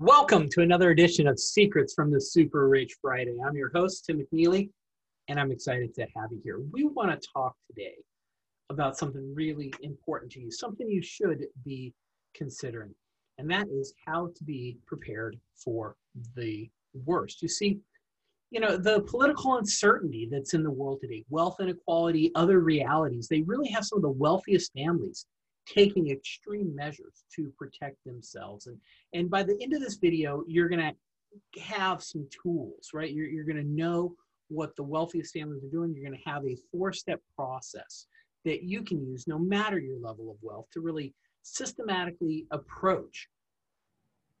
Welcome to another edition of Secrets from the Super Rich Friday. I'm your host, Tim McNeely, and I'm excited to have you here. We want to talk today about something really important to you, something you should be considering, and that is how to be prepared for the worst. You see, you know, the political uncertainty that's in the world today, wealth inequality, other realities, they really have some of the wealthiest families taking extreme measures to protect themselves. And, and by the end of this video, you're going to have some tools, right? You're, you're going to know what the wealthiest families are doing. You're going to have a four step process that you can use no matter your level of wealth to really systematically approach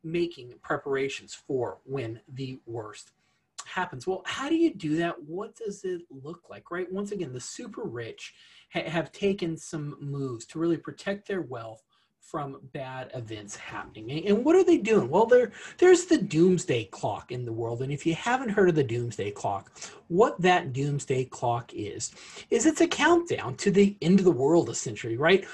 making preparations for when the worst happens. Well, how do you do that? What does it look like, right? Once again, the super rich ha- have taken some moves to really protect their wealth from bad events happening. And what are they doing? Well, there, there's the doomsday clock in the world. And if you haven't heard of the doomsday clock, what that doomsday clock is, is it's a countdown to the end of the world, essentially, right?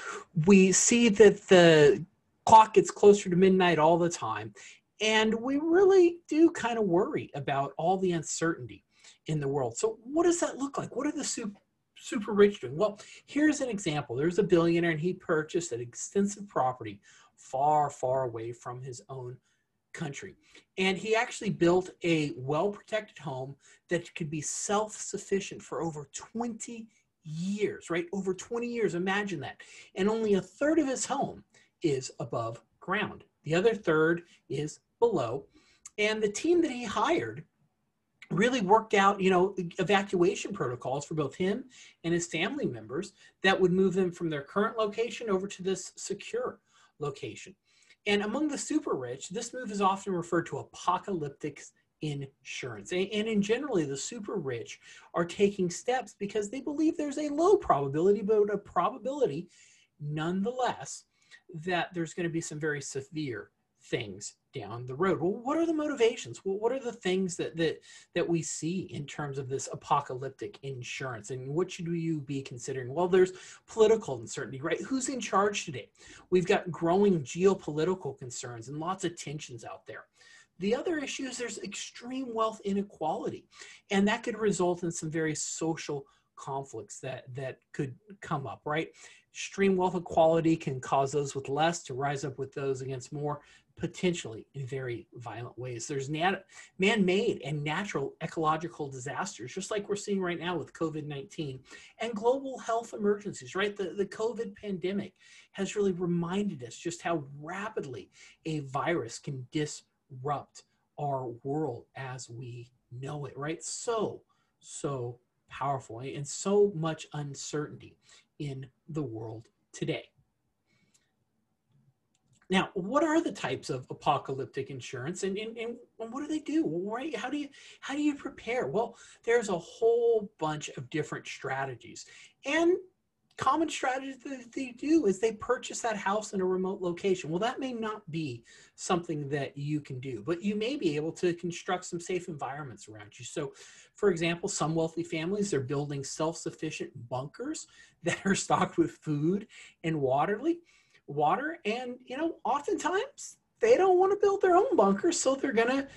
We see that the clock gets closer to midnight all the time. And we really do kind of worry about all the uncertainty in the world. So, what does that look like? What are the super, rich doing? Well, here's an example. There's a billionaire, and he purchased an extensive property far, far away from his own country. And he actually built a well protected home that could be self sufficient for over 20 years, right? Over 20 years, imagine that. And only a third of his home is above ground. The other third is below. And the team that he hired really worked out, you know, evacuation protocols for both him and his family members that would move them from their current location over to this secure location. And among the super rich, this move is often referred to apocalyptic insurance. And, in generally, the super rich are taking steps because they believe there's a low probability, but a probability nonetheless that there's going to be some very severe things down the road. Well, what are the motivations? Well, what are the things that that that we see in terms of this apocalyptic insurance, and what should you be considering? Well, there's political uncertainty, right? Who's in charge today? We've got growing geopolitical concerns and lots of tensions out there. The other issue is there's extreme wealth inequality, and that could result in some very social conflicts that that could come up, right? Extreme wealth equality can cause those with less to rise up with those against more potentially in very violent ways. There's nat- man made and natural ecological disasters, just like we're seeing right now with COVID 19, and global health emergencies, right? The, the COVID pandemic has really reminded us just how rapidly a virus can disrupt our world as we know it, right? So, so powerful and so much uncertainty in the world today. Now, what are the types of apocalyptic insurance and, and, and what do they do? Right? How do you how do you prepare? Well, there's a whole bunch of different strategies. And common strategy that they do is they purchase that house in a remote location. Well, that may not be something that you can do, but you may be able to construct some safe environments around you. So, for example, some wealthy families they're building self-sufficient bunkers that are stocked with food and waterly water and you know oftentimes they don't want to build their own bunkers so they're going to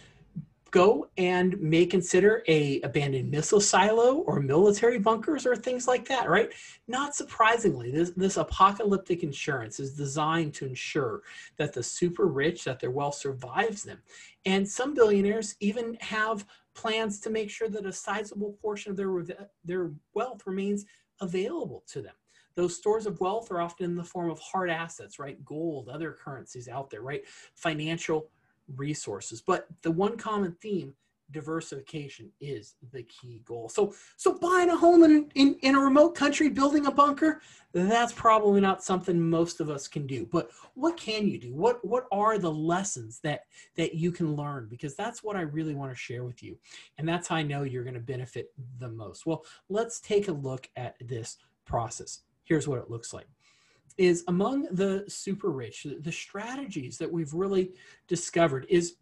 go and may consider a abandoned missile silo or military bunkers or things like that right? Not surprisingly this, this apocalyptic insurance is designed to ensure that the super rich that their wealth survives them. And some billionaires even have plans to make sure that a sizable portion of their their wealth remains available to them those stores of wealth are often in the form of hard assets, right? Gold, other currencies out there, right? Financial resources. But the one common theme diversification is the key goal. So, so buying a home in, in, in a remote country, building a bunker, that's probably not something most of us can do. But what can you do? What what are the lessons that that you can learn? Because that's what I really want to share with you, and that's how I know you're going to benefit the most. Well, let's take a look at this process here's what it looks like is among the super rich the strategies that we've really discovered is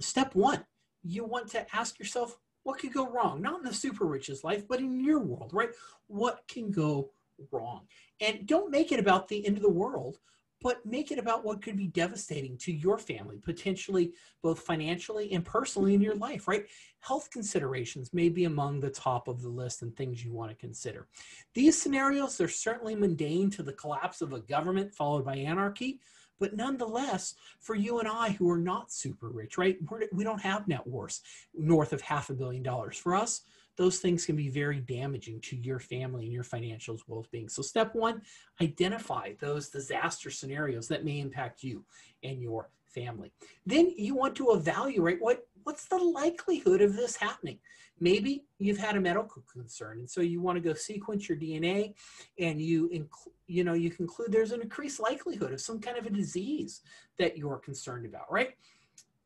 step one you want to ask yourself what could go wrong? Not in the super rich's life but in your world right? What can go wrong? And don't make it about the end of the world but make it about what could be devastating to your family, potentially both financially and personally in your life, right? Health considerations may be among the top of the list and things you want to consider. These scenarios, they're certainly mundane to the collapse of a government followed by anarchy, but nonetheless, for you and I who are not super rich, right? We're, we do not have net worths north of half a billion dollars. For us, those things can be very damaging to your family and your financial well-being. So step one, identify those disaster scenarios that may impact you and your family. Then you want to evaluate what what's the likelihood of this happening. Maybe you've had a medical concern, and so you want to go sequence your DNA, and you you know you conclude there's an increased likelihood of some kind of a disease that you're concerned about, right?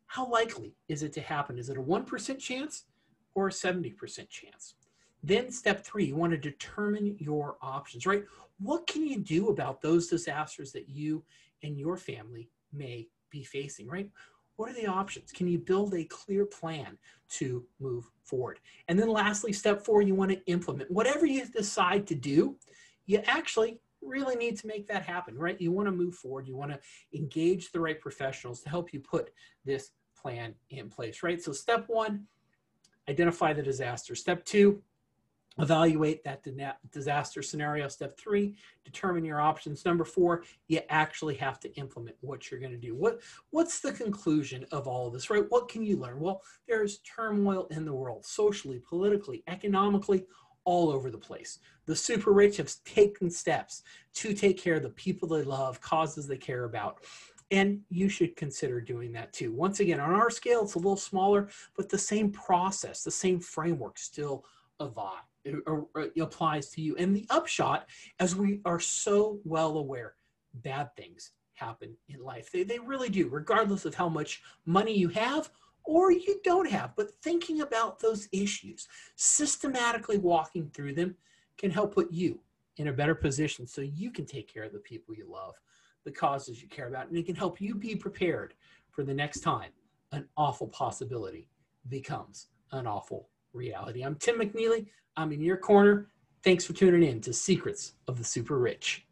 How likely is it to happen? Is it a one percent chance? Or a 70% chance. Then step three, you want to determine your options, right? What can you do about those disasters that you and your family may be facing, right? What are the options? Can you build a clear plan to move forward? And then lastly, step four, you want to implement whatever you decide to do. You actually really need to make that happen, right? You want to move forward. You want to engage the right professionals to help you put this plan in place, right? So step one, identify the disaster. Step two, evaluate that disaster scenario. Step three, determine your options. Number four, you actually have to implement what you're going to do. What what's the conclusion of all of this, right? What can you learn? Well, there's turmoil in the world, socially, politically, economically, all over the place. The super rich have taken steps to take care of the people they love, causes they care about. And you should consider doing that too. Once again, on our scale, it's a little smaller, but the same process, the same framework still uh, uh, applies to you. And the upshot, as we are so well aware, bad things happen in life. They, they really do, regardless of how much money you have or you don't have. But thinking about those issues, systematically walking through them, can help put you in a better position so you can take care of the people you love the causes you care about, and it can help you be prepared for the next time an awful possibility becomes an awful reality. I'm Tim McNeely. I'm in your corner. Thanks for tuning in to Secrets of the Super Rich.